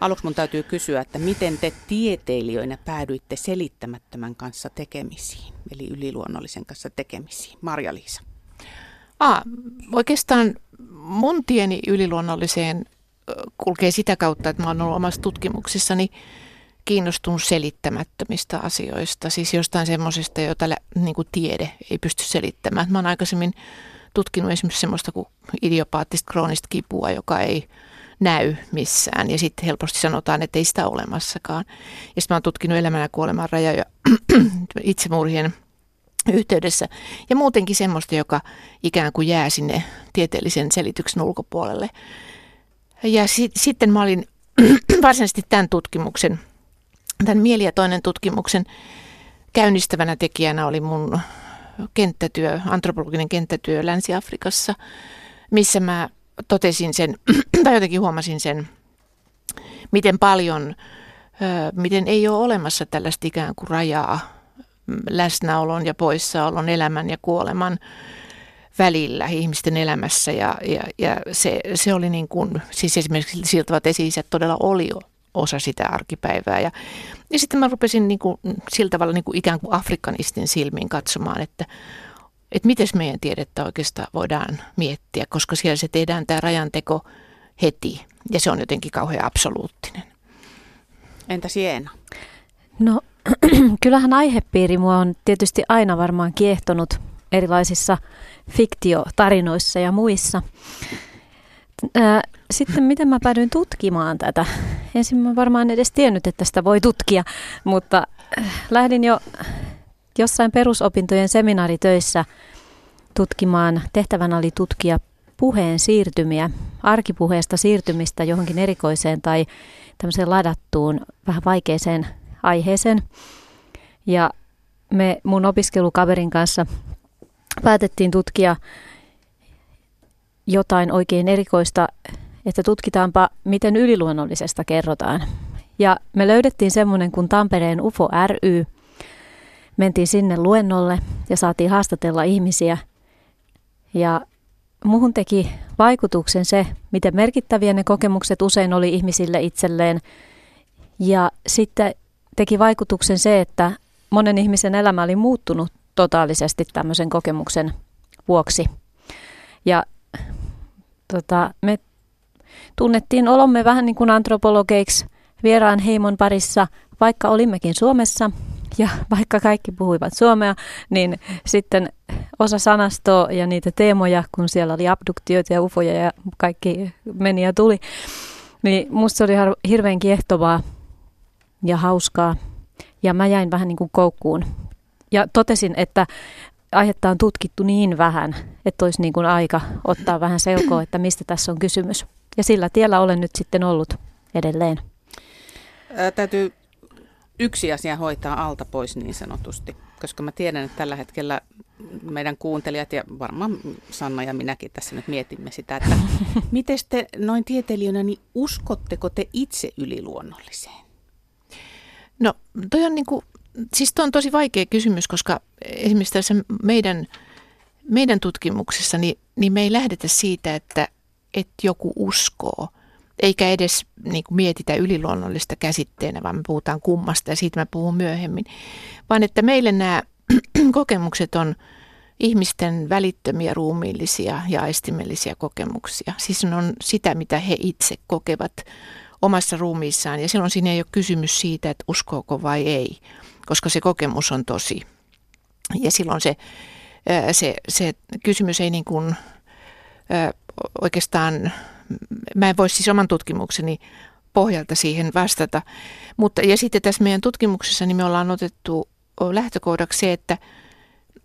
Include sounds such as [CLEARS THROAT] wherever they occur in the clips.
Aluksi mun täytyy kysyä, että miten te tieteilijöinä päädyitte selittämättömän kanssa tekemisiin, eli yliluonnollisen kanssa tekemisiin? Marja-Liisa. Ah, oikeastaan mun tieni yliluonnolliseen kulkee sitä kautta, että mä oon ollut omassa tutkimuksissani kiinnostunut selittämättömistä asioista, siis jostain semmoisesta, jota niin kuin tiede ei pysty selittämään. Mä oon aikaisemmin tutkinut esimerkiksi semmoista kuin idiopaattista kroonista kipua, joka ei näy missään. Ja sitten helposti sanotaan, että ei sitä ole olemassakaan. Ja sitten mä oon tutkinut elämän ja kuoleman rajoja [CLEARS THROAT] itsemurhien yhteydessä. Ja muutenkin semmoista, joka ikään kuin jää sinne tieteellisen selityksen ulkopuolelle. Ja sit, sitten mä olin [CLEARS THROAT] varsinaisesti tämän tutkimuksen, tämän mieli ja toinen tutkimuksen käynnistävänä tekijänä oli mun kenttätyö, antropologinen kenttätyö Länsi-Afrikassa, missä mä totesin sen, [CLEARS THROAT] tai jotenkin huomasin sen, miten paljon, miten ei ole olemassa tällaista ikään kuin rajaa läsnäolon ja poissaolon, elämän ja kuoleman välillä ihmisten elämässä. Ja, ja, ja se, se oli niin kuin, siis esimerkiksi siltavat esi todella oli osa sitä arkipäivää. Ja, ja sitten mä rupesin niin kuin, sillä tavalla niin kuin ikään kuin afrikanistin silmiin katsomaan, että että miten meidän tiedettä oikeastaan voidaan miettiä, koska siellä se tehdään tämä rajanteko heti ja se on jotenkin kauhean absoluuttinen. Entä Siena? No [CLEARS THROAT] kyllähän aihepiiri mua on tietysti aina varmaan kiehtonut erilaisissa fiktiotarinoissa ja muissa. Sitten miten mä päädyin tutkimaan tätä? Ensin mä varmaan edes tiennyt, että sitä voi tutkia, mutta lähdin jo jossain perusopintojen seminaaritöissä tutkimaan, tehtävänä oli tutkia puheen siirtymiä, arkipuheesta siirtymistä johonkin erikoiseen tai tämmöiseen ladattuun, vähän vaikeeseen aiheeseen. Ja me mun opiskelukaverin kanssa päätettiin tutkia jotain oikein erikoista, että tutkitaanpa, miten yliluonnollisesta kerrotaan. Ja me löydettiin semmoinen kuin Tampereen UFO ry. Mentiin sinne luennolle ja saatiin haastatella ihmisiä. Ja muhun teki vaikutuksen se, miten merkittäviä ne kokemukset usein oli ihmisille itselleen. Ja sitten teki vaikutuksen se, että monen ihmisen elämä oli muuttunut totaalisesti tämmöisen kokemuksen vuoksi. Ja tota, me tunnettiin olomme vähän niin kuin antropologeiksi vieraan heimon parissa, vaikka olimmekin Suomessa ja vaikka kaikki puhuivat suomea, niin sitten osa sanastoa ja niitä teemoja, kun siellä oli abduktioita ja ufoja ja kaikki meni ja tuli, niin musta oli hirveän kiehtovaa ja hauskaa. Ja mä jäin vähän niin kuin koukkuun. Ja totesin, että aihetta on tutkittu niin vähän, että olisi niin kuin aika ottaa vähän selkoa, että mistä tässä on kysymys. Ja sillä tiellä olen nyt sitten ollut edelleen. Ää, täytyy yksi asia hoitaa alta pois niin sanotusti, koska mä tiedän, että tällä hetkellä meidän kuuntelijat ja varmaan Sanna ja minäkin tässä nyt mietimme sitä, että [LAUGHS] miten te noin tieteilijöinä, niin uskotteko te itse yliluonnolliseen? No toi on niin kuin, siis toi on tosi vaikea kysymys, koska esimerkiksi tässä meidän, meidän tutkimuksessa, niin, niin me ei lähdetä siitä, että, että joku uskoo, eikä edes niin kuin mietitä yliluonnollista käsitteenä, vaan me puhutaan kummasta ja siitä mä puhun myöhemmin, vaan että meille nämä [CLEARS THROAT] kokemukset on ihmisten välittömiä ruumiillisia ja aistimellisia kokemuksia. Siis on sitä, mitä he itse kokevat omassa ruumiissaan ja silloin siinä ei ole kysymys siitä, että uskooko vai ei, koska se kokemus on tosi. Ja silloin se, se, se kysymys ei niin kuin, oikeastaan, mä en voi siis oman tutkimukseni pohjalta siihen vastata. Mutta, ja sitten tässä meidän tutkimuksessa niin me ollaan otettu lähtökohdaksi se, että,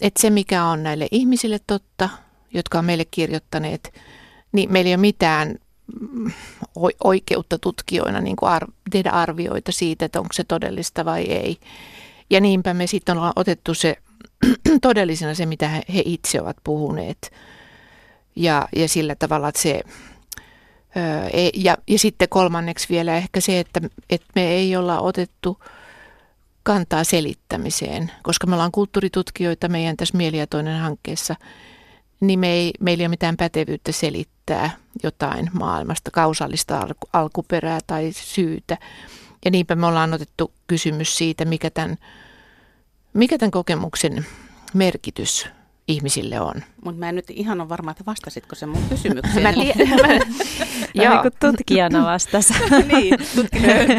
että se mikä on näille ihmisille totta, jotka on meille kirjoittaneet, niin meillä ei ole mitään oikeutta tutkijoina niin kuin ar- tehdä arvioita siitä, että onko se todellista vai ei. Ja niinpä me sitten ollaan otettu se [CLEARS THROAT] todellisena se, mitä he, he itse ovat puhuneet. Ja, ja sillä tavalla, että se... Öö, ja, ja sitten kolmanneksi vielä ehkä se, että, että me ei olla otettu kantaa selittämiseen, koska me ollaan kulttuuritutkijoita meidän tässä Mieli ja toinen hankkeessa, niin me ei, meillä ei ole mitään pätevyyttä selittää jotain maailmasta, kausallista alku, alkuperää tai syytä. Ja niinpä me ollaan otettu kysymys siitä, mikä tämän, mikä tämän kokemuksen merkitys ihmisille on. Mutta mä en nyt ihan ole varma, että vastasitko se mun kysymykseen. mä tiedän. [LAUGHS] [LAUGHS] Joo. [LAUGHS] Niin tutkijana vastasi. niin,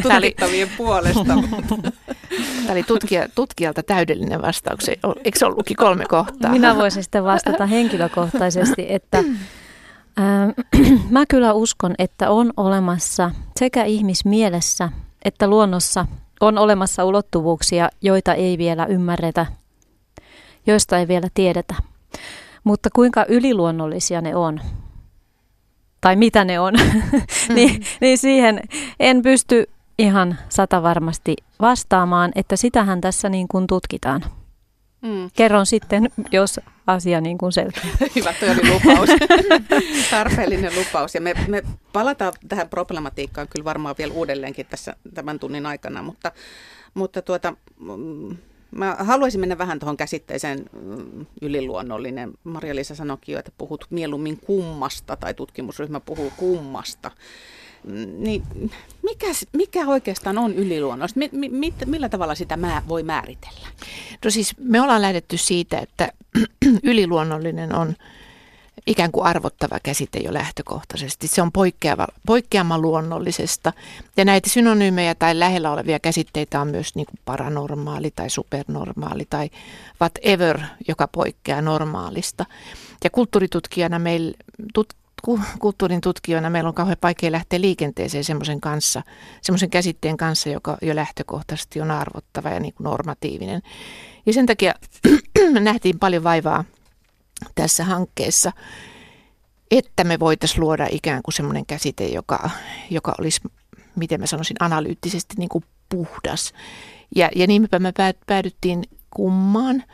tutkittavien puolesta. Tämä oli tutkija, tutkijalta täydellinen vastaus. Eikö se ollutkin kolme kohtaa? Minä voisin sitten vastata henkilökohtaisesti, että äh, [CLEARS THROAT] mä kyllä uskon, että on olemassa sekä ihmismielessä että luonnossa on olemassa ulottuvuuksia, joita ei vielä ymmärretä joista ei vielä tiedetä. Mutta kuinka yliluonnollisia ne on, tai mitä ne on, mm. [LAUGHS] niin, niin siihen en pysty ihan sata varmasti vastaamaan, että sitähän tässä niin kuin tutkitaan. Mm. Kerron sitten, jos asia niin kuin selkeä. [LAUGHS] Hyvä, tuo oli lupaus. [LAUGHS] Tarpeellinen lupaus. Ja me, me palataan tähän problematiikkaan kyllä varmaan vielä uudelleenkin tässä tämän tunnin aikana, mutta, mutta tuota, mm, Mä haluaisin mennä vähän tuohon käsitteeseen mm, yliluonnollinen. Maria-Liisa sanoikin jo, että puhut mieluummin kummasta tai tutkimusryhmä puhuu kummasta. Mm, niin mikä, mikä oikeastaan on yliluonnollista? Mi, mi, millä tavalla sitä mä, voi määritellä? No siis me ollaan lähdetty siitä, että [CLEARS THROAT] yliluonnollinen on ikään kuin arvottava käsite jo lähtökohtaisesti. Se on poikkeava, poikkeama luonnollisesta. Ja näitä synonyymejä tai lähellä olevia käsitteitä on myös niin kuin paranormaali tai supernormaali tai whatever, joka poikkeaa normaalista. Ja kulttuuritutkijana meillä, tut, kulttuurin tutkijoina meillä on kauhean vaikea lähteä liikenteeseen semmoisen kanssa, semmoisen käsitteen kanssa, joka jo lähtökohtaisesti on arvottava ja niin kuin normatiivinen. Ja sen takia [CLEARS THROAT] nähtiin paljon vaivaa tässä hankkeessa, että me voitaisiin luoda ikään kuin semmoinen käsite, joka, joka olisi, miten mä sanoisin, analyyttisesti niin kuin puhdas. Ja, ja niinpä me päädyttiin kummaan.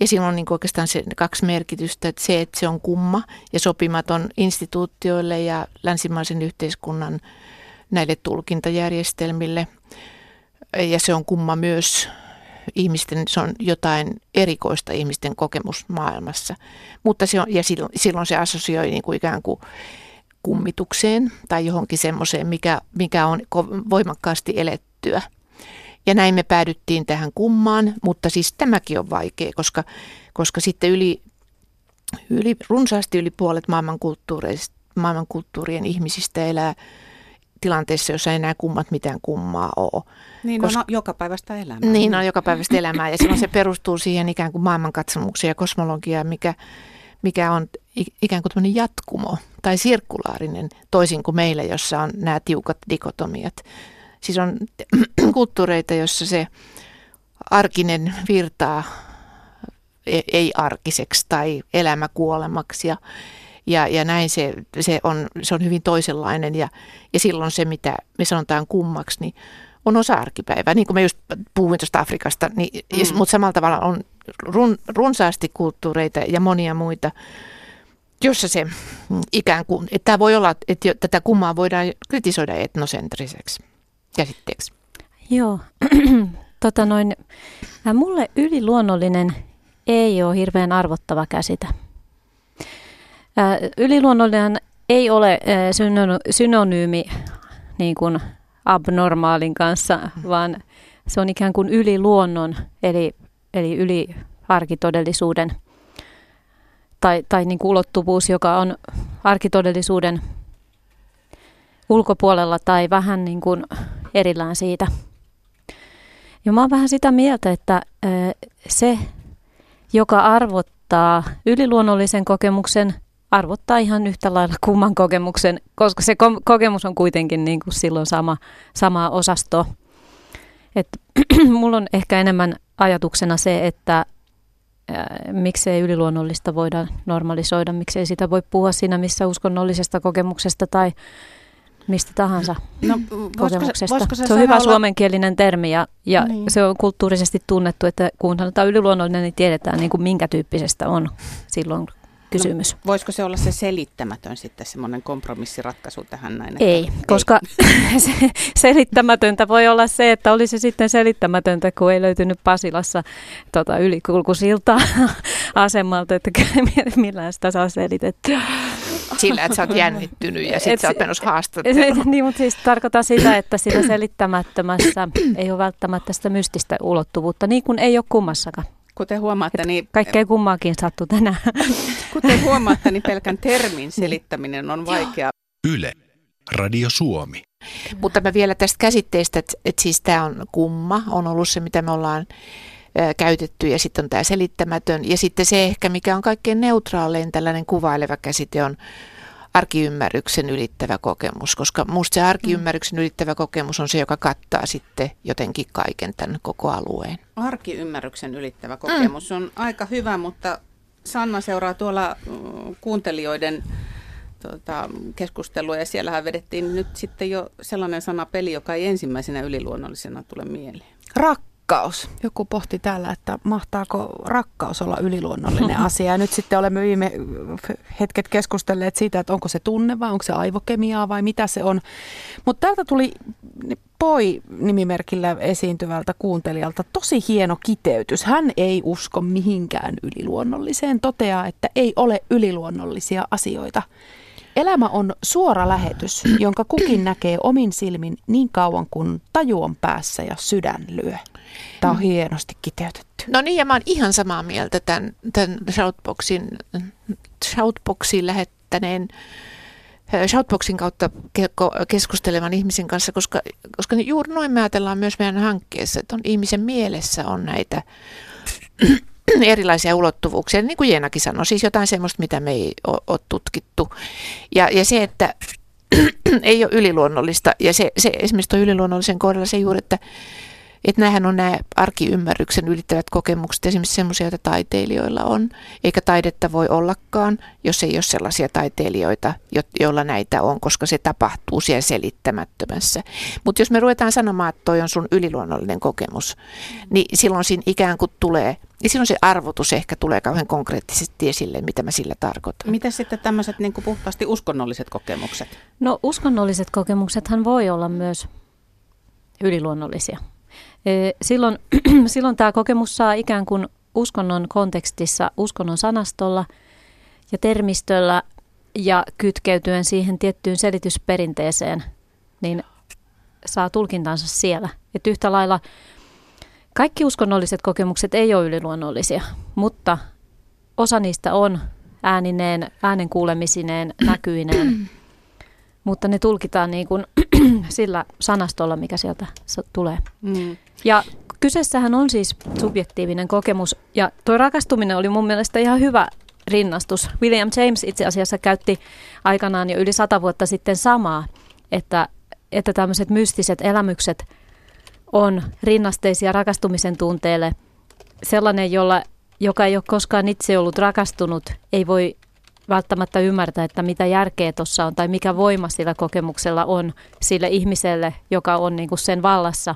Ja siinä on niin oikeastaan se kaksi merkitystä, että se, että se on kumma ja sopimaton instituutioille ja länsimaisen yhteiskunnan näille tulkintajärjestelmille. Ja se on kumma myös ihmisten, se on jotain erikoista ihmisten kokemusmaailmassa. Mutta se on, ja silloin, silloin se assosioi niin kuin ikään kuin kummitukseen tai johonkin semmoiseen, mikä, mikä on voimakkaasti elettyä. Ja näin me päädyttiin tähän kummaan, mutta siis tämäkin on vaikea, koska, koska sitten yli, yli, runsaasti yli puolet maailman, maailman kulttuurien ihmisistä elää tilanteessa, jossa ei enää kummat mitään kummaa ole. Niin Koska, on joka päivästä elämää. Niin on joka päivästä elämää ja silloin se perustuu siihen ikään kuin maailmankatsomukseen ja kosmologiaan, mikä, mikä on ikään kuin tämmöinen jatkumo tai sirkulaarinen, toisin kuin meillä, jossa on nämä tiukat dikotomiat. Siis on [CLEARS THROAT] kulttuureita, jossa se arkinen virtaa e-, ei-arkiseksi tai elämä kuolemaksi ja ja, ja näin se, se, on, se on hyvin toisenlainen ja, ja silloin se, mitä me sanotaan kummaksi, niin on osa arkipäivää. Niin kuin mä just puhuin tuosta Afrikasta, niin, mm. mutta samalla tavalla on run, runsaasti kulttuureita ja monia muita, jossa se ikään kuin, että tämä voi olla, että tätä kummaa voidaan kritisoida etnosentriseksi käsitteeksi. Joo, [CLEARS THROAT] tota noin, mulle yliluonnollinen ei ole hirveän arvottava käsite. Yliluonnollinen ei ole synonyymi niin kuin abnormaalin kanssa, vaan se on ikään kuin yliluonnon, eli, eli yli arkitodellisuuden tai, tai niin kuin ulottuvuus, joka on arkitodellisuuden ulkopuolella tai vähän niin kuin erillään siitä. Ja mä oon vähän sitä mieltä, että se, joka arvottaa yliluonnollisen kokemuksen, arvottaa ihan yhtä lailla kumman kokemuksen, koska se ko- kokemus on kuitenkin niin kuin silloin sama, sama osasto. Et, [CLEARS THROAT] mulla on ehkä enemmän ajatuksena se, että ää, miksei yliluonnollista voida normalisoida, miksei sitä voi puhua siinä missä uskonnollisesta kokemuksesta tai mistä tahansa no, kokemuksesta. Se, voisiko se, se on hyvä olla... suomenkielinen termi ja, ja niin. se on kulttuurisesti tunnettu, että kun sanotaan yliluonnollinen, niin tiedetään niin kuin minkä tyyppisestä on silloin kysymys. No, voisiko se olla se selittämätön sitten semmoinen kompromissiratkaisu tähän näin? Ei, että, koska ei. [LAUGHS] se, selittämätöntä voi olla se, että oli se sitten selittämätöntä, kun ei löytynyt Pasilassa tota, ylikulkusiltaa [LAUGHS] asemalta, että millään sitä saa selitettyä. sillä, että sä oot jännittynyt ja sitten sä oot menossa haastatteluun. niin, mutta siis tarkoitan sitä, että siinä selittämättömässä ei ole välttämättä sitä mystistä ulottuvuutta, niin kuin ei ole kummassakaan. Kuten huomaatte, niin... Kaikkea kummaakin sattuu tänään. [LAUGHS] Kuten huomaatte, niin pelkän termin selittäminen on vaikea. Yle, Radio Suomi. Mutta mä vielä tästä käsitteestä, että, että siis tämä on kumma, on ollut se, mitä me ollaan käytetty ja sitten on tämä selittämätön. Ja sitten se ehkä, mikä on kaikkein neutraalein tällainen kuvaileva käsite on arkiymmärryksen ylittävä kokemus, koska minusta se arkiymmärryksen ylittävä kokemus on se, joka kattaa sitten jotenkin kaiken tämän koko alueen. Arkiymmärryksen ylittävä kokemus mm. on aika hyvä, mutta Sanna seuraa tuolla kuuntelijoiden tuota, keskustelua ja siellähän vedettiin nyt sitten jo sellainen sana peli, joka ei ensimmäisenä yliluonnollisena tule mieleen. Rakkaus rakkaus. Joku pohti täällä, että mahtaako rakkaus olla yliluonnollinen [LAUGHS] asia. Ja nyt sitten olemme viime hetket keskustelleet siitä, että onko se tunne vai onko se aivokemiaa vai mitä se on. Mutta täältä tuli Poi-nimimerkillä esiintyvältä kuuntelijalta tosi hieno kiteytys. Hän ei usko mihinkään yliluonnolliseen, toteaa, että ei ole yliluonnollisia asioita. Elämä on suora lähetys, jonka kukin näkee omin silmin niin kauan kuin taju on päässä ja sydän lyö. Tämä on hienosti kiteytetty. No niin, ja mä oon ihan samaa mieltä tämän, tämän Shoutboxin, Shoutboxin lähettäneen Shoutboxin kautta keskustelevan ihmisen kanssa, koska, koska juuri noin me ajatellaan myös meidän hankkeessa, että on ihmisen mielessä on näitä [CLEARS THROAT] erilaisia ulottuvuuksia, niin kuin Jeenakin sanoi, siis jotain semmoista, mitä me ei ole tutkittu. Ja, ja se, että [CLEARS THROAT] ei ole yliluonnollista, ja se, se esimerkiksi tuo yliluonnollisen kohdalla se juuri, että että nämähän on nämä arkiymmärryksen ylittävät kokemukset, esimerkiksi sellaisia, joita taiteilijoilla on, eikä taidetta voi ollakaan, jos ei ole sellaisia taiteilijoita, joilla näitä on, koska se tapahtuu siellä selittämättömässä. Mutta jos me ruvetaan sanomaan, että toi on sun yliluonnollinen kokemus, niin silloin siinä ikään kuin tulee niin silloin se arvotus ehkä tulee kauhean konkreettisesti esille, mitä mä sillä tarkoitan. Miten sitten tämmöiset niin puhtaasti uskonnolliset kokemukset? No uskonnolliset kokemuksethan voi olla myös yliluonnollisia. Silloin, [CLEARS THROAT] silloin tämä kokemus saa ikään kuin uskonnon kontekstissa, uskonnon sanastolla ja termistöllä ja kytkeytyen siihen tiettyyn selitysperinteeseen, niin saa tulkintansa siellä. Et yhtä lailla kaikki uskonnolliset kokemukset ei ole yliluonnollisia, mutta osa niistä on äänineen, äänen kuulemisineen, [CLEARS THROAT] näkyineen, mutta ne tulkitaan niin kuin [CLEARS THROAT] sillä sanastolla, mikä sieltä tulee. Mm. Ja kyseessähän on siis subjektiivinen kokemus, ja tuo rakastuminen oli mun mielestä ihan hyvä rinnastus. William James itse asiassa käytti aikanaan jo yli sata vuotta sitten samaa, että, että tämmöiset mystiset elämykset on rinnasteisia rakastumisen tunteelle. Sellainen, jolla, joka ei ole koskaan itse ollut rakastunut, ei voi välttämättä ymmärtää, että mitä järkeä tuossa on tai mikä voima sillä kokemuksella on sille ihmiselle, joka on niin kuin sen vallassa.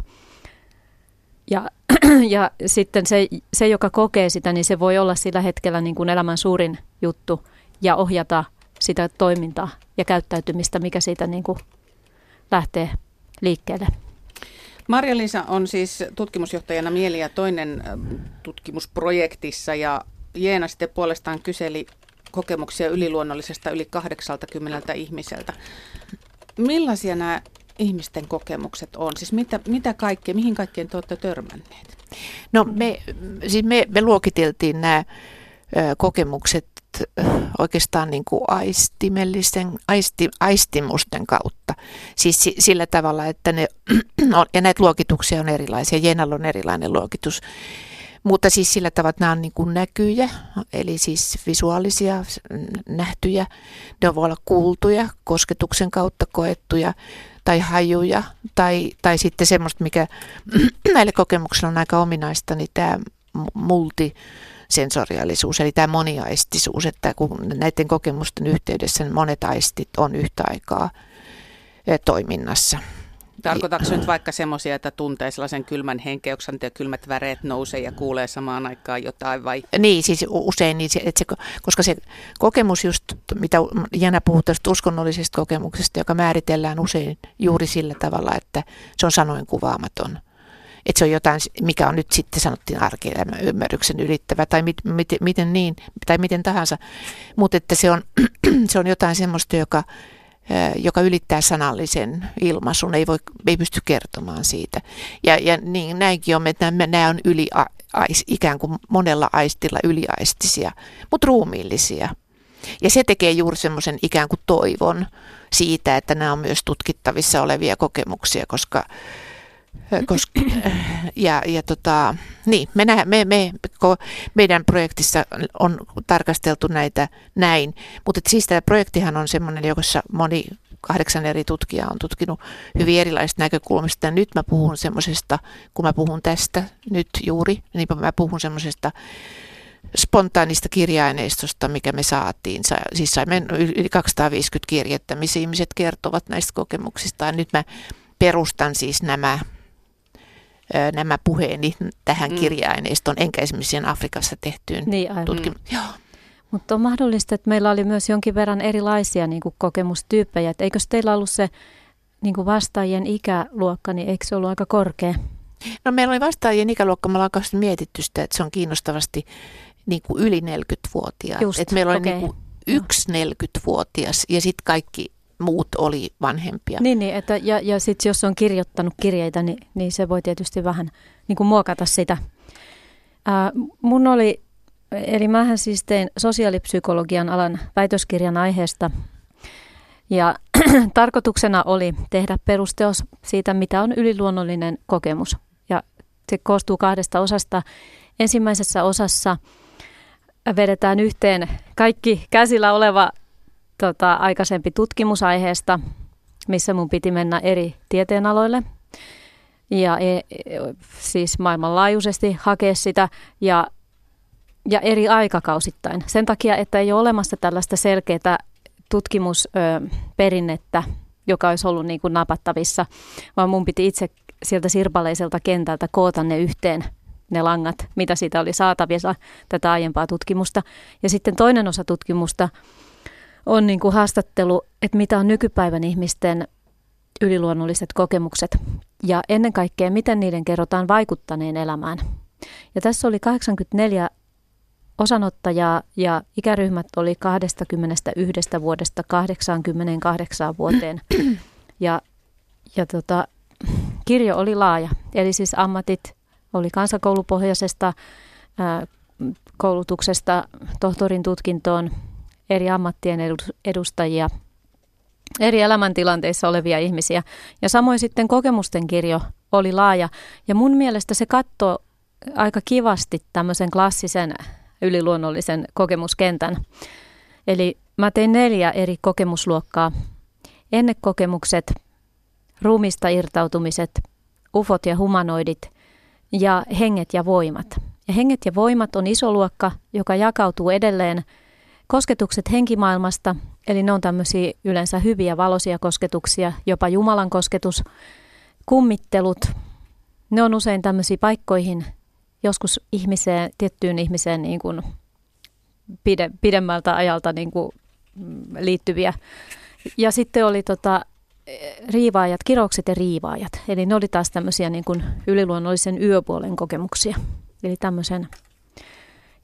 Ja, [CLEARS THROAT] ja sitten se, se, joka kokee sitä, niin se voi olla sillä hetkellä niin kuin elämän suurin juttu ja ohjata sitä toimintaa ja käyttäytymistä, mikä siitä niin kuin lähtee liikkeelle. Marja-Liisa on siis tutkimusjohtajana Mieli ja toinen tutkimusprojektissa ja Jeena sitten puolestaan kyseli kokemuksia yliluonnollisesta yli 80 ihmiseltä. Millaisia nämä ihmisten kokemukset on? Siis mitä, mitä kaikkea, mihin kaikkeen te olette törmänneet? No me, siis me, me luokiteltiin nämä kokemukset oikeastaan niin kuin aistimellisten, aisti, aistimusten kautta. Siis sillä tavalla, että ne [CLEARS THROAT] on, ja näitä luokituksia on erilaisia. Jenalla on erilainen luokitus. Mutta siis sillä tavalla, että nämä on niin kuin näkyjä, eli siis visuaalisia nähtyjä. Ne voi olla kuultuja, kosketuksen kautta koettuja tai hajuja tai, tai sitten semmoista, mikä [CLEARS THROAT] näille kokemuksilla on aika ominaista, niin tämä multisensoriaalisuus, eli tämä moniaistisuus, että kun näiden kokemusten yhteydessä monet aistit on yhtä aikaa toiminnassa. Tarkoitatko nyt vaikka semmoisia, että tuntee sellaisen kylmän henkeyksen ja kylmät väreet nousee ja kuulee samaan aikaan jotain vai? Niin, siis usein, niin se, että se, koska se kokemus just, mitä Jana puhuu tästä uskonnollisesta kokemuksesta, joka määritellään usein juuri sillä tavalla, että se on sanoin kuvaamaton. että se on jotain, mikä on nyt sitten sanottiin arkielämän ymmärryksen ylittävä tai mit, mit, miten niin, tai miten tahansa, mutta että se on, [CLEARS THROAT] se on jotain semmoista, joka, joka ylittää sanallisen ilmaisun, ei, voi, ei pysty kertomaan siitä. Ja, ja niin, näinkin on, että nämä, nämä on yli, ikään kuin monella aistilla yliaistisia, mutta ruumiillisia. Ja se tekee juuri semmoisen ikään kuin toivon siitä, että nämä on myös tutkittavissa olevia kokemuksia, koska koska, [CLEARS THROAT] ja, ja tota, niin, me, nä, me, me, meidän projektissa on tarkasteltu näitä näin, mutta siis tämä projektihan on semmoinen, jossa moni kahdeksan eri tutkijaa on tutkinut hyvin erilaisista näkökulmista. Ja nyt mä puhun semmoisesta, kun mä puhun tästä nyt juuri, niin mä puhun semmoisesta spontaanista kirjaineistosta, mikä me saatiin. Siis saimme yli 250 kirjettä, missä ihmiset kertovat näistä kokemuksista. Nyt mä perustan siis nämä, nämä puheeni tähän mm. kirjaineistoon, enkä esimerkiksi Afrikassa tehtyyn niin, tutkimukseen. Mutta on mahdollista, että meillä oli myös jonkin verran erilaisia niin kuin kokemustyyppejä. Et eikö teillä ollut se niin kuin vastaajien ikäluokka, niin eikö se ollut aika korkea? No meillä oli vastaajien ikäluokka, me ollaan mietitty sitä, että se on kiinnostavasti niin kuin yli 40-vuotiaat. Just, Et meillä oli okay. niin kuin yksi 40-vuotias ja sitten kaikki muut oli vanhempia. Niin, niin että, ja, ja sitten jos on kirjoittanut kirjeitä, niin, niin se voi tietysti vähän niin kuin muokata sitä. Ää, mun oli, eli mähän siis tein sosiaalipsykologian alan väitöskirjan aiheesta. Ja [CLEARS THROAT] tarkoituksena oli tehdä perusteos siitä, mitä on yliluonnollinen kokemus. Ja se koostuu kahdesta osasta. Ensimmäisessä osassa – vedetään yhteen kaikki käsillä oleva tota, aikaisempi tutkimusaiheesta, missä mun piti mennä eri tieteenaloille ja e, siis maailmanlaajuisesti hakea sitä ja, ja eri aikakausittain. Sen takia, että ei ole olemassa tällaista selkeää tutkimusperinnettä, joka olisi ollut niin kuin napattavissa, vaan mun piti itse sieltä sirpaleiselta kentältä koota ne yhteen ne langat, mitä siitä oli saatavissa tätä aiempaa tutkimusta. Ja sitten toinen osa tutkimusta on niin kuin haastattelu, että mitä on nykypäivän ihmisten yliluonnolliset kokemukset ja ennen kaikkea, miten niiden kerrotaan vaikuttaneen elämään. Ja tässä oli 84 osanottajaa ja ikäryhmät oli 21 vuodesta 88 vuoteen. Ja, ja tota, kirjo oli laaja, eli siis ammatit, oli kansakoulupohjaisesta koulutuksesta tohtorin tutkintoon eri ammattien edustajia, eri elämäntilanteissa olevia ihmisiä. Ja samoin sitten kokemusten kirjo oli laaja. Ja mun mielestä se katsoo aika kivasti tämmöisen klassisen yliluonnollisen kokemuskentän. Eli mä tein neljä eri kokemusluokkaa. Ennekokemukset, ruumista irtautumiset, ufot ja humanoidit – ja henget ja voimat. Ja henget ja voimat on iso luokka, joka jakautuu edelleen kosketukset henkimaailmasta, eli ne on tämmöisiä yleensä hyviä valoisia kosketuksia, jopa Jumalan kosketus, kummittelut, ne on usein tämmöisiä paikkoihin, joskus ihmiseen, tiettyyn ihmiseen niin kuin pide, pidemmältä ajalta niin kuin mm, liittyviä. Ja sitten oli tota, riivaajat, kiroukset ja riivaajat. Eli ne oli taas tämmöisiä niin kuin yliluonnollisen yöpuolen kokemuksia. Eli tämmöisen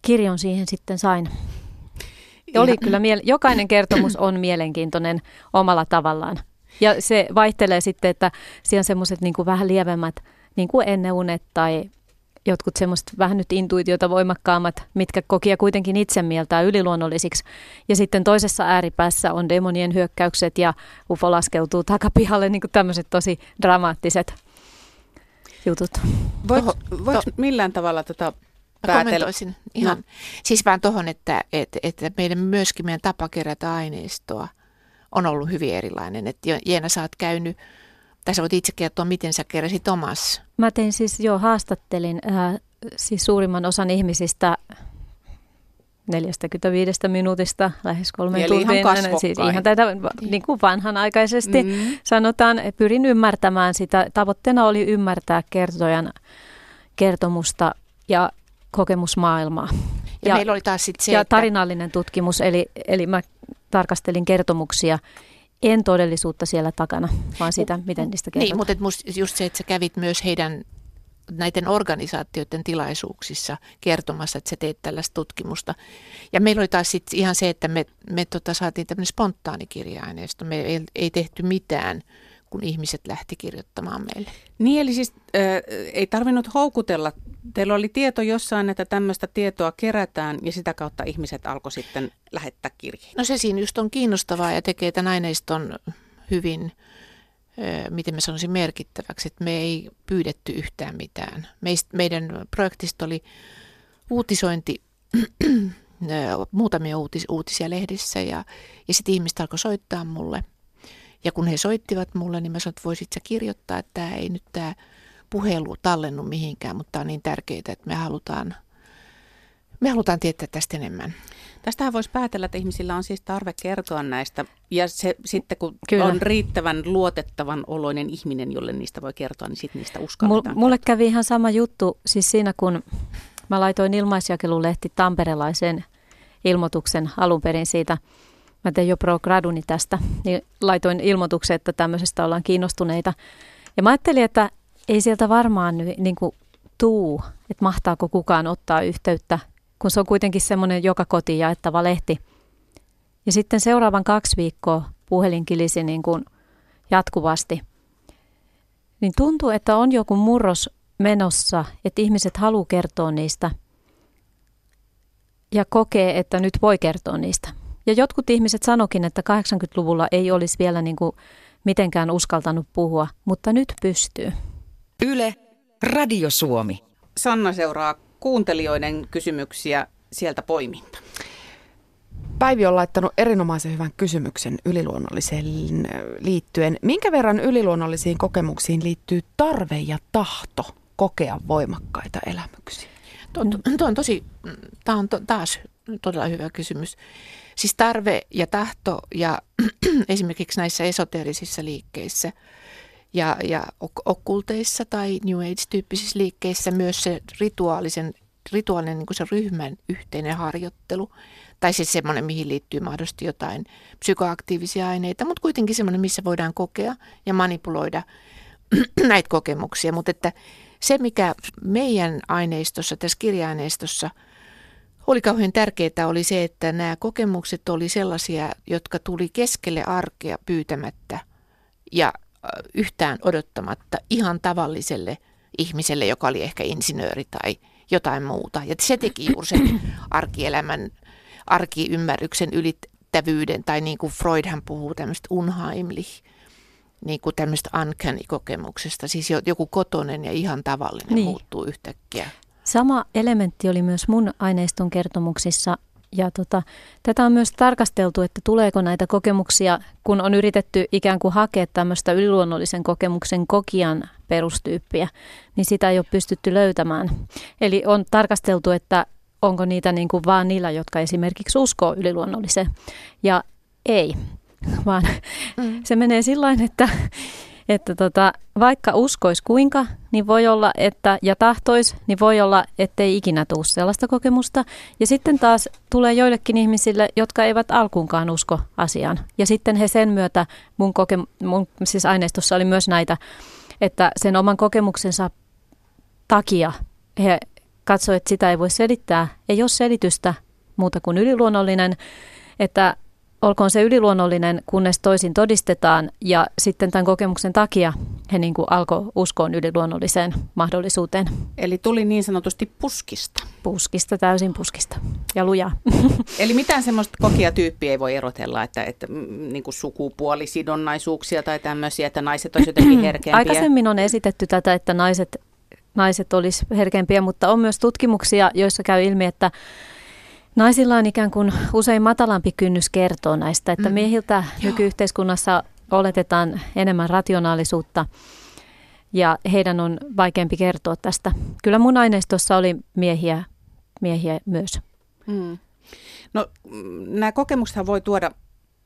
kirjon siihen sitten sain. Ja oli kyllä, miele- jokainen kertomus on mielenkiintoinen omalla tavallaan. Ja se vaihtelee sitten, että siellä on semmoiset niin kuin vähän lievemmät, niin kuin ennen unet tai jotkut semmoista vähän nyt intuitiota voimakkaammat, mitkä kokia kuitenkin itse mieltää yliluonnollisiksi. Ja sitten toisessa ääripäässä on demonien hyökkäykset ja UFO laskeutuu takapihalle, niin kuin tämmöiset tosi dramaattiset jutut. Voiko, voiko to, millään tavalla tota päätellä? ihan. No. Siis vaan tuohon, että, että, että meidän myöskin meidän tapa kerätä aineistoa on ollut hyvin erilainen. Että Jeena, sä oot käynyt tässä voit itse kertoa, miten sä keräsit omassa. Mä tein siis jo haastattelin äh, siis suurimman osan ihmisistä 45 minuutista lähes kolme Eli tuntiin. Ihan siis ihan tätä, niin kuin vanhanaikaisesti mm-hmm. sanotaan, pyrin ymmärtämään sitä. Tavoitteena oli ymmärtää kertojan kertomusta ja kokemusmaailmaa. Ja, ja meillä oli taas sit se, ja että... tarinallinen tutkimus, eli, eli mä tarkastelin kertomuksia en todellisuutta siellä takana, vaan sitä, miten niistä kerrotaan. Niin, mutta just se, että sä kävit myös heidän näiden organisaatioiden tilaisuuksissa kertomassa, että sä teet tällaista tutkimusta. Ja meillä oli taas sit ihan se, että me, me tota saatiin tämmöinen spontaani kirja-aineisto. Me ei, ei tehty mitään kun ihmiset lähti kirjoittamaan meille. Niin, eli siis äh, ei tarvinnut houkutella. Teillä oli tieto jossain, että tämmöistä tietoa kerätään ja sitä kautta ihmiset alkoi sitten lähettää kirjeitä. No se siinä just on kiinnostavaa ja tekee tämän aineiston hyvin, äh, miten mä sanoisin, merkittäväksi, että me ei pyydetty yhtään mitään. Meist, meidän projektista oli uutisointi muutamia uutis, uutisia lehdissä ja, ja sitten ihmiset alkoi soittaa mulle – ja kun he soittivat mulle, niin mä sanoin, että voisit sä kirjoittaa, että tämä ei nyt tämä puhelu tallennu mihinkään, mutta tämä on niin tärkeää, että me halutaan, me halutaan tietää tästä enemmän. Tästähän voisi päätellä, että ihmisillä on siis tarve kertoa näistä. Ja se, sitten kun Kyllä. on riittävän luotettavan oloinen ihminen, jolle niistä voi kertoa, niin sitten niistä uskalletaan. Mulle kävi ihan sama juttu siis siinä, kun mä laitoin ilmaisjakelulehti tamperelaisen ilmoituksen alun perin siitä – mä tein jo pro graduni tästä, niin laitoin ilmoituksen, että tämmöisestä ollaan kiinnostuneita. Ja mä ajattelin, että ei sieltä varmaan niin kuin tuu, että mahtaako kukaan ottaa yhteyttä, kun se on kuitenkin semmoinen joka koti jaettava lehti. Ja sitten seuraavan kaksi viikkoa puhelin kilisi niin kuin jatkuvasti. Niin tuntuu, että on joku murros menossa, että ihmiset haluaa kertoa niistä ja kokee, että nyt voi kertoa niistä. Ja jotkut ihmiset sanokin, että 80-luvulla ei olisi vielä niin kuin mitenkään uskaltanut puhua, mutta nyt pystyy. Yle, Radio Suomi. Sanna seuraa kuuntelijoiden kysymyksiä sieltä poiminta. Päivi on laittanut erinomaisen hyvän kysymyksen yliluonnolliseen liittyen. Minkä verran yliluonnollisiin kokemuksiin liittyy tarve ja tahto kokea voimakkaita elämyksiä? Tuo, tuo on tosi, tämä on to, taas todella hyvä kysymys. Siis tarve ja tahto ja [CLEARS THROAT] esimerkiksi näissä esoteerisissa liikkeissä ja, ja okkulteissa tai New Age-tyyppisissä liikkeissä myös se rituaalisen, rituaalinen niin kuin se ryhmän yhteinen harjoittelu tai siis semmoinen, mihin liittyy mahdollisesti jotain psykoaktiivisia aineita, mutta kuitenkin semmoinen, missä voidaan kokea ja manipuloida [CLEARS THROAT] näitä kokemuksia. Mutta että se, mikä meidän aineistossa, tässä kirja-aineistossa – oli kauhean tärkeää oli se, että nämä kokemukset oli sellaisia, jotka tuli keskelle arkea pyytämättä ja yhtään odottamatta ihan tavalliselle ihmiselle, joka oli ehkä insinööri tai jotain muuta. Ja se teki juuri sen arkielämän, arkiymmärryksen ylittävyyden, tai niin kuin Freudhan puhuu tämmöistä unheimlich, niin kuin tämmöistä uncanny-kokemuksesta. Siis joku kotonen ja ihan tavallinen niin. muuttuu yhtäkkiä Sama elementti oli myös mun aineiston kertomuksissa ja tota, tätä on myös tarkasteltu, että tuleeko näitä kokemuksia, kun on yritetty ikään kuin hakea tämmöistä yliluonnollisen kokemuksen kokijan perustyyppiä, niin sitä ei ole pystytty löytämään. Eli on tarkasteltu, että onko niitä niin kuin vaan niillä, jotka esimerkiksi uskoo yliluonnolliseen. Ja ei, [LAUGHS] vaan mm. se menee sillä että että tota, vaikka uskois kuinka, niin voi olla, että ja tahtois, niin voi olla, ettei ikinä tule sellaista kokemusta. Ja sitten taas tulee joillekin ihmisille, jotka eivät alkuunkaan usko asiaan. Ja sitten he sen myötä, mun, koke- mun siis aineistossa oli myös näitä, että sen oman kokemuksensa takia he katsoivat, että sitä ei voi selittää. Ei ole selitystä muuta kuin yliluonnollinen, että olkoon se yliluonnollinen, kunnes toisin todistetaan. Ja sitten tämän kokemuksen takia he niin kuin alkoi uskoon yliluonnolliseen mahdollisuuteen. Eli tuli niin sanotusti puskista. Puskista, täysin puskista ja lujaa. [LAUGHS] Eli mitään semmoista kokijatyyppiä ei voi erotella, että, että mm, niin kuin sukupuolisidonnaisuuksia tai tämmöisiä, että naiset olisivat jotenkin [CLEARS THROAT] herkempiä. Aikaisemmin on esitetty tätä, että naiset, naiset olisi herkempiä, mutta on myös tutkimuksia, joissa käy ilmi, että Naisilla on ikään kuin usein matalampi kynnys kertoa näistä, että mm. miehiltä Joo. nykyyhteiskunnassa oletetaan enemmän rationaalisuutta ja heidän on vaikeampi kertoa tästä. Kyllä mun aineistossa oli miehiä, miehiä myös. Mm. No nämä kokemukset voi tuoda,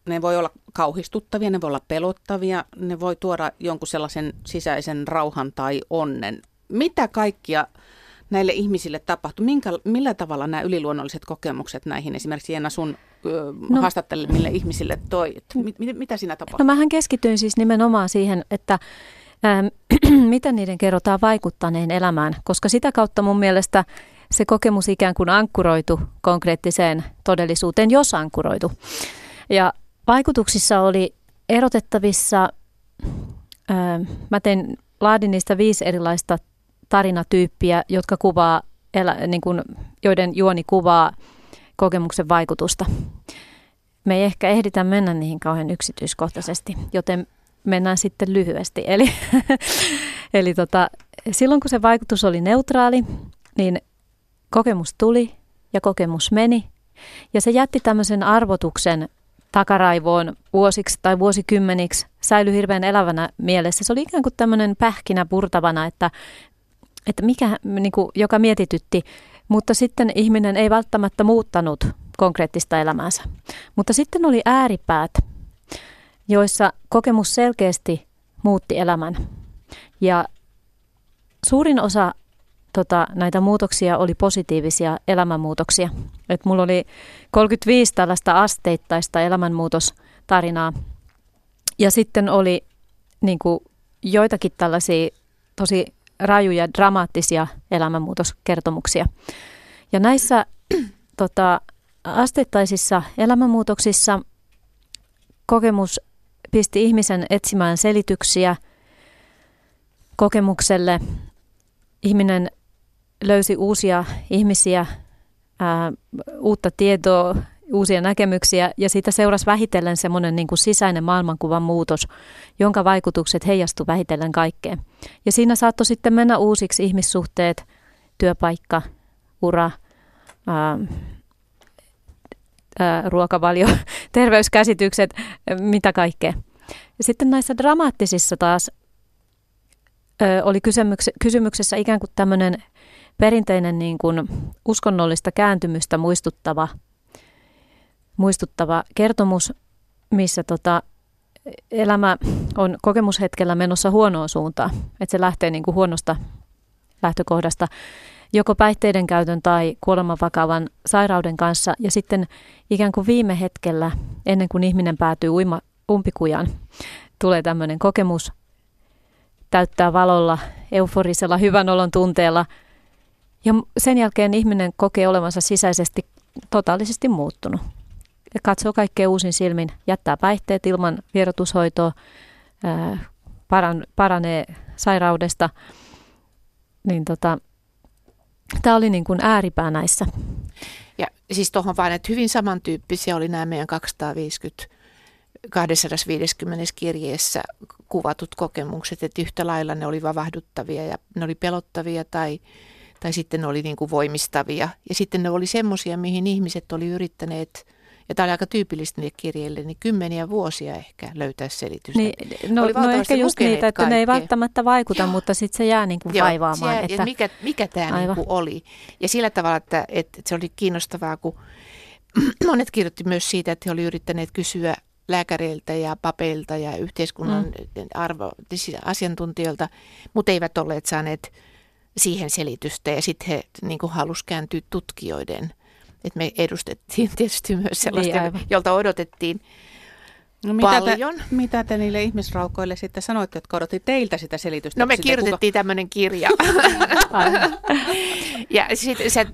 ne voi olla kauhistuttavia, ne voi olla pelottavia, ne voi tuoda jonkun sellaisen sisäisen rauhan tai onnen. Mitä kaikkia näille ihmisille tapahtui? Minkä, millä tavalla nämä yliluonnolliset kokemukset näihin esimerkiksi Jenna sun no, haastattelemille ihmisille toi? Mit, mit, mitä siinä tapahtui? No mähän keskityin siis nimenomaan siihen, että ähm, [CLEARS THROAT] miten niiden kerrotaan vaikuttaneen elämään, koska sitä kautta mun mielestä se kokemus ikään kuin ankkuroitu konkreettiseen todellisuuteen, jos ankkuroitu. Ja vaikutuksissa oli erotettavissa, ää, mä tein, laadin niistä viisi erilaista tarinatyyppiä, jotka kuvaa, elä, niin kuin, joiden juoni kuvaa kokemuksen vaikutusta. Me ei ehkä ehditä mennä niihin kauhean yksityiskohtaisesti, joten mennään sitten lyhyesti. Eli, [LAUGHS] eli tota, silloin kun se vaikutus oli neutraali, niin kokemus tuli ja kokemus meni. Ja se jätti tämmöisen arvotuksen takaraivoon vuosiksi tai vuosikymmeniksi, säilyi hirveän elävänä mielessä. Se oli ikään kuin tämmöinen pähkinä purtavana, että, että mikä, niin kuin, joka mietitytti, mutta sitten ihminen ei välttämättä muuttanut konkreettista elämäänsä. Mutta sitten oli ääripäät, joissa kokemus selkeästi muutti elämän. Ja suurin osa tota, näitä muutoksia oli positiivisia elämänmuutoksia. Et mulla oli 35 tällaista asteittaista elämänmuutostarinaa. Ja sitten oli niin kuin, joitakin tällaisia tosi rajuja, dramaattisia elämänmuutoskertomuksia. Ja näissä [CLEARS THROAT] tota, asteittaisissa elämänmuutoksissa kokemus pisti ihmisen etsimään selityksiä kokemukselle. Ihminen löysi uusia ihmisiä, ää, uutta tietoa, uusia näkemyksiä ja siitä seurasi vähitellen semmoinen niin kuin sisäinen maailmankuvan muutos, jonka vaikutukset heijastu vähitellen kaikkeen. Ja siinä saattoi sitten mennä uusiksi ihmissuhteet, työpaikka, ura, ää, ää, ruokavalio, [LAUGHS] terveyskäsitykset, mitä kaikkea. Ja sitten näissä dramaattisissa taas ö, oli kysymyksessä ikään kuin tämmöinen perinteinen niin kuin uskonnollista kääntymystä muistuttava, muistuttava kertomus, missä tota, elämä on kokemushetkellä menossa huonoon suuntaan. Että se lähtee niin kuin huonosta lähtökohdasta joko päihteiden käytön tai kuolemanvakavan sairauden kanssa. Ja sitten ikään kuin viime hetkellä, ennen kuin ihminen päätyy uima, umpikujan, tulee tämmöinen kokemus, täyttää valolla, euforisella, hyvän olon tunteella – ja sen jälkeen ihminen kokee olevansa sisäisesti totaalisesti muuttunut. Katsoo kaikkea uusin silmin, jättää päihteet ilman vierotushoitoa, paran, paranee sairaudesta. Niin tota, tämä oli niin kuin ääripää näissä. Ja siis tuohon vain, että hyvin samantyyppisiä oli nämä meidän 250 250 kirjeessä kuvatut kokemukset, että yhtä lailla ne oli vavahduttavia ja ne oli pelottavia tai tai sitten ne oli niin kuin voimistavia. Ja sitten ne oli semmoisia, mihin ihmiset oli yrittäneet, ja tämä oli aika tyypillistä niille kirjeille, niin kymmeniä vuosia ehkä löytää selitystä. Niin, no, no ehkä just niitä, että kaikkea. ne ei välttämättä vaikuta, Joo. mutta sitten se jää niin kuin Joo, vaivaamaan. Se, että... mikä, mikä tämä niin kuin oli. Ja sillä tavalla, että, että se oli kiinnostavaa, kun [CLEARS THROAT] monet kirjoitti myös siitä, että he olivat yrittäneet kysyä lääkäreiltä ja papeilta ja yhteiskunnan mm. arvo, siis asiantuntijoilta, mutta eivät olleet saaneet siihen selitystä ja sitten he niin halusivat kääntyä tutkijoiden. Et me edustettiin tietysti myös sellaista, niin, jolta odotettiin No mitä paljon. Te, mitä te niille ihmisraukoille sitten sanoitte, jotka odotti teiltä sitä selitystä? No me kirjoitettiin kuka... tämmöinen kirja. [LAUGHS] ja sitten se,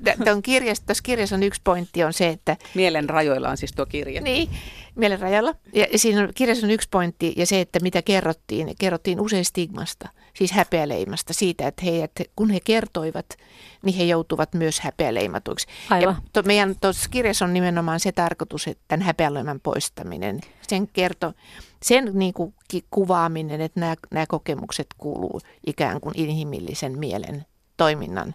kirjassa, tuossa kirjassa on yksi pointti on se, että... Mielen rajoilla on siis tuo kirja. Niin, mielen rajalla. Ja siinä on, kirjassa on yksi pointti ja se, että mitä kerrottiin. Kerrottiin usein stigmasta, siis häpeäleimasta siitä, että he, että kun he kertoivat, niin he joutuvat myös häpeäleimatuiksi. Aivan. Ja to, meidän tuossa kirjassa on nimenomaan se tarkoitus, että tämän häpeäleiman poistaminen, sen kerto, sen niin kuin kuvaaminen, että nämä, nämä kokemukset kuuluu ikään kuin inhimillisen mielen toiminnan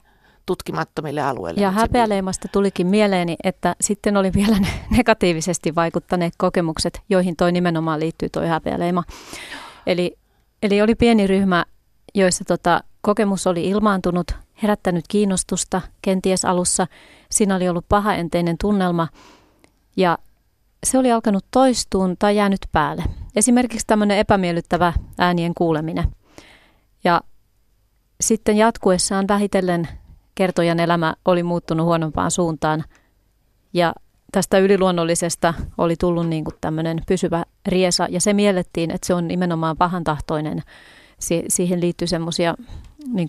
tutkimattomille alueille. Ja häpeäleimasta tulikin mieleeni, että sitten oli vielä ne [LAUGHS] negatiivisesti vaikuttaneet kokemukset, joihin toi nimenomaan liittyy toi häpeäleima. Eli, eli oli pieni ryhmä, joissa tota, kokemus oli ilmaantunut, herättänyt kiinnostusta kenties alussa. Siinä oli ollut pahaenteinen tunnelma ja se oli alkanut toistuun tai jäänyt päälle. Esimerkiksi tämmöinen epämiellyttävä äänien kuuleminen. Ja sitten jatkuessaan vähitellen kertojan elämä oli muuttunut huonompaan suuntaan. Ja tästä yliluonnollisesta oli tullut niin kuin tämmöinen pysyvä riesa, ja se miellettiin, että se on nimenomaan pahantahtoinen si- siihen liittyy semmoisia niin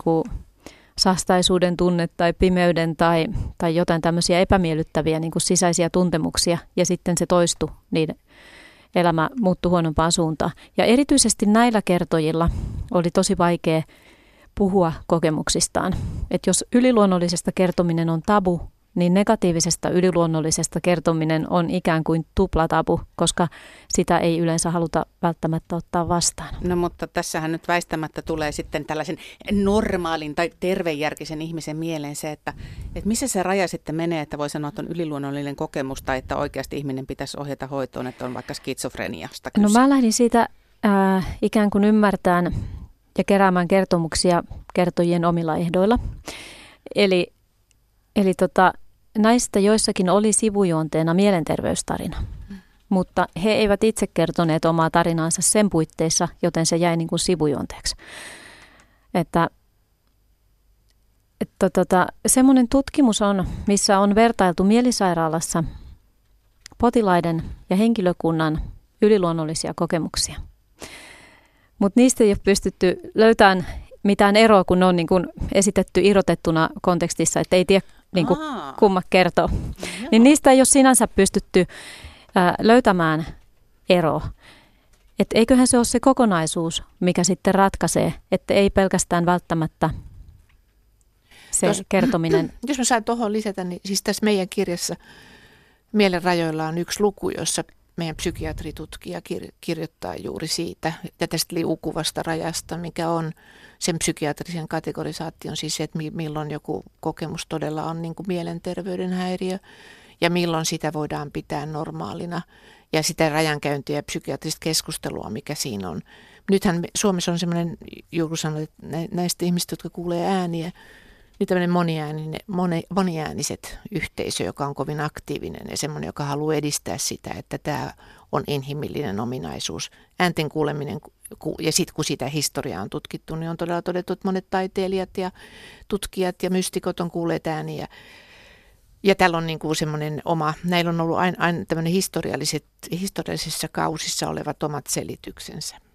sastaisuuden tunne tai pimeyden tai, tai jotain tämmöisiä epämiellyttäviä niin kuin sisäisiä tuntemuksia ja sitten se toistui, niin elämä muuttui huonompaan suuntaan. Ja erityisesti näillä kertojilla oli tosi vaikea puhua kokemuksistaan. Että jos yliluonnollisesta kertominen on tabu, niin negatiivisesta yliluonnollisesta kertominen on ikään kuin tuplatabu, koska sitä ei yleensä haluta välttämättä ottaa vastaan. No mutta tässähän nyt väistämättä tulee sitten tällaisen normaalin tai tervejärkisen ihmisen mieleen se, että, että missä se raja sitten menee, että voi sanoa, että on yliluonnollinen kokemus tai että oikeasti ihminen pitäisi ohjata hoitoon, että on vaikka skitsofreniasta kyse. No mä lähdin siitä äh, ikään kuin ymmärtämään ja keräämään kertomuksia kertojien omilla ehdoilla. Eli Eli tota, näistä joissakin oli sivujuonteena mielenterveystarina, mm. mutta he eivät itse kertoneet omaa tarinaansa sen puitteissa, joten se jäi niin kuin sivujuonteeksi. Että, että tota, semmoinen tutkimus on, missä on vertailtu mielisairaalassa potilaiden ja henkilökunnan yliluonnollisia kokemuksia. Mutta niistä ei ole pystytty löytämään mitään eroa, kun ne on niin kuin esitetty irrotettuna kontekstissa, että ei tiedä niin kuin kumma kertoo. Joo. Niin niistä ei ole sinänsä pystytty ää, löytämään ero. Että eiköhän se ole se kokonaisuus, mikä sitten ratkaisee, että ei pelkästään välttämättä se jos, kertominen. [CLEARS THROAT] Jos mä saan tuohon lisätä, niin siis tässä meidän kirjassa Mielen rajoilla on yksi luku, jossa meidän psykiatritutkija kir- kirjoittaa juuri siitä, ja tästä liukuvasta rajasta, mikä on sen psykiatrisen kategorisaation, siis että milloin joku kokemus todella on niin kuin mielenterveyden häiriö, ja milloin sitä voidaan pitää normaalina, ja sitä rajankäyntiä ja psykiatrista keskustelua, mikä siinä on. Nythän Suomessa on semmoinen, juuri sanoit, että näistä ihmistä, jotka kuulee ääniä, niin tämmöinen moniääninen, moni, moniääniset yhteisö, joka on kovin aktiivinen ja semmoinen, joka haluaa edistää sitä, että tämä on inhimillinen ominaisuus. Äänten kuuleminen, ja sitten kun sitä historiaa on tutkittu, niin on todella todettu, että monet taiteilijat ja tutkijat ja mystikot on kuulleet ääniä. Ja täällä on niin kuin semmoinen oma, näillä on ollut aina, aina tämmöinen historialliset, historiallisissa kausissa olevat omat selityksensä.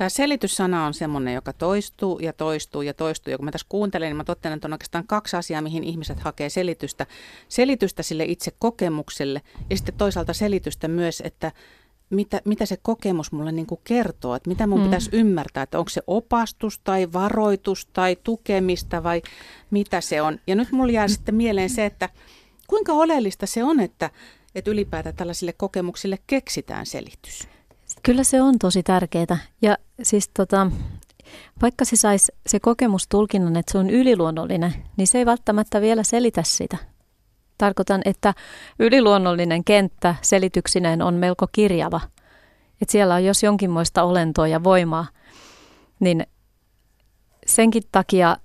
Tämä selityssana on semmoinen, joka toistuu ja toistuu ja toistuu. Ja kun mä tässä kuuntelen, niin mä totean, että on oikeastaan kaksi asiaa, mihin ihmiset hakee selitystä. Selitystä sille itse kokemukselle ja sitten toisaalta selitystä myös, että mitä, mitä se kokemus mulle niin kuin kertoo, että mitä mun hmm. pitäisi ymmärtää, että onko se opastus tai varoitus tai tukemista vai mitä se on. Ja nyt mulla jää sitten mieleen se, että kuinka oleellista se on, että, että ylipäätään tällaisille kokemuksille keksitään selitys. Kyllä se on tosi tärkeää. Ja siis tota, vaikka se saisi se kokemus tulkinnan, että se on yliluonnollinen, niin se ei välttämättä vielä selitä sitä. Tarkoitan, että yliluonnollinen kenttä selityksineen on melko kirjava. Että siellä on jos jonkinmoista olentoa ja voimaa, niin senkin takia,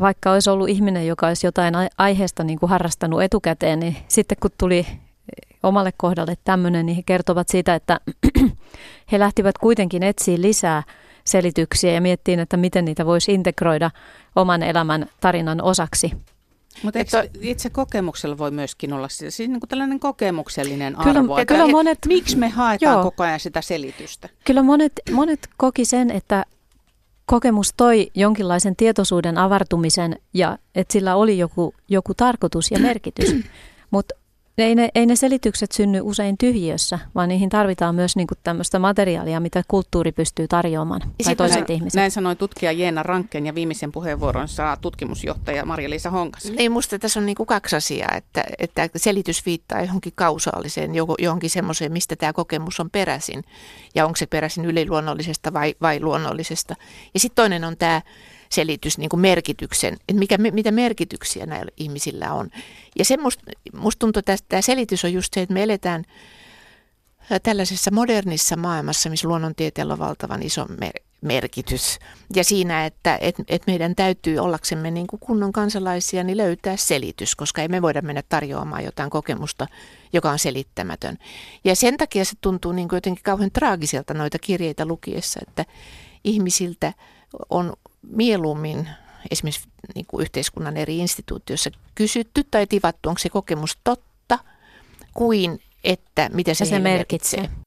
vaikka olisi ollut ihminen, joka olisi jotain aiheesta niin kuin harrastanut etukäteen, niin sitten kun tuli omalle kohdalle tämmöinen, niin he kertovat siitä, että [CLEARS THROAT] he lähtivät kuitenkin etsiä lisää selityksiä ja miettiin, että miten niitä voisi integroida oman elämän tarinan osaksi. Mutta että, itse kokemuksella voi myöskin olla siis niin kuin tällainen kokemuksellinen kyllä, arvo. Ja kyllä monet, miksi me haetaan joo, koko ajan sitä selitystä? Kyllä monet, monet koki sen, että kokemus toi jonkinlaisen tietoisuuden avartumisen ja että sillä oli joku, joku tarkoitus ja merkitys. [CLEARS THROAT] Mutta ei ne, ei ne selitykset synny usein tyhjiössä, vaan niihin tarvitaan myös niin tämmöistä materiaalia, mitä kulttuuri pystyy tarjoamaan, tai toiset näin, ihmiset. Näin sanoi tutkija Jeena Rankken ja viimeisen puheenvuoron saa tutkimusjohtaja Marja-Liisa Honkas. Ei musta tässä on niin kuin kaksi asiaa, että, että selitys viittaa johonkin kausaaliseen, johonkin semmoiseen, mistä tämä kokemus on peräisin, ja onko se peräisin yliluonnollisesta vai, vai luonnollisesta. Ja sitten toinen on tämä selitys, niin kuin merkityksen, että mikä, mitä merkityksiä näillä ihmisillä on. Ja se musta must tuntuu, että tämä selitys on just se, että me eletään tällaisessa modernissa maailmassa, missä luonnontieteellä on valtavan iso mer- merkitys. Ja siinä, että et, et meidän täytyy ollaksemme niin kuin kunnon kansalaisia, niin löytää selitys, koska ei me voida mennä tarjoamaan jotain kokemusta, joka on selittämätön. Ja sen takia se tuntuu niin kuin jotenkin kauhean traagiselta noita kirjeitä lukiessa, että ihmisiltä on mieluummin esimerkiksi niin kuin yhteiskunnan eri instituutioissa kysytty tai tivattu, onko se kokemus totta, kuin että mitä se, se merkitsee. merkitsee.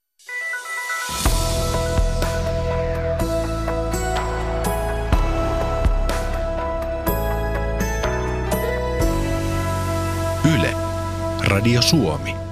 Yle, Radio Suomi.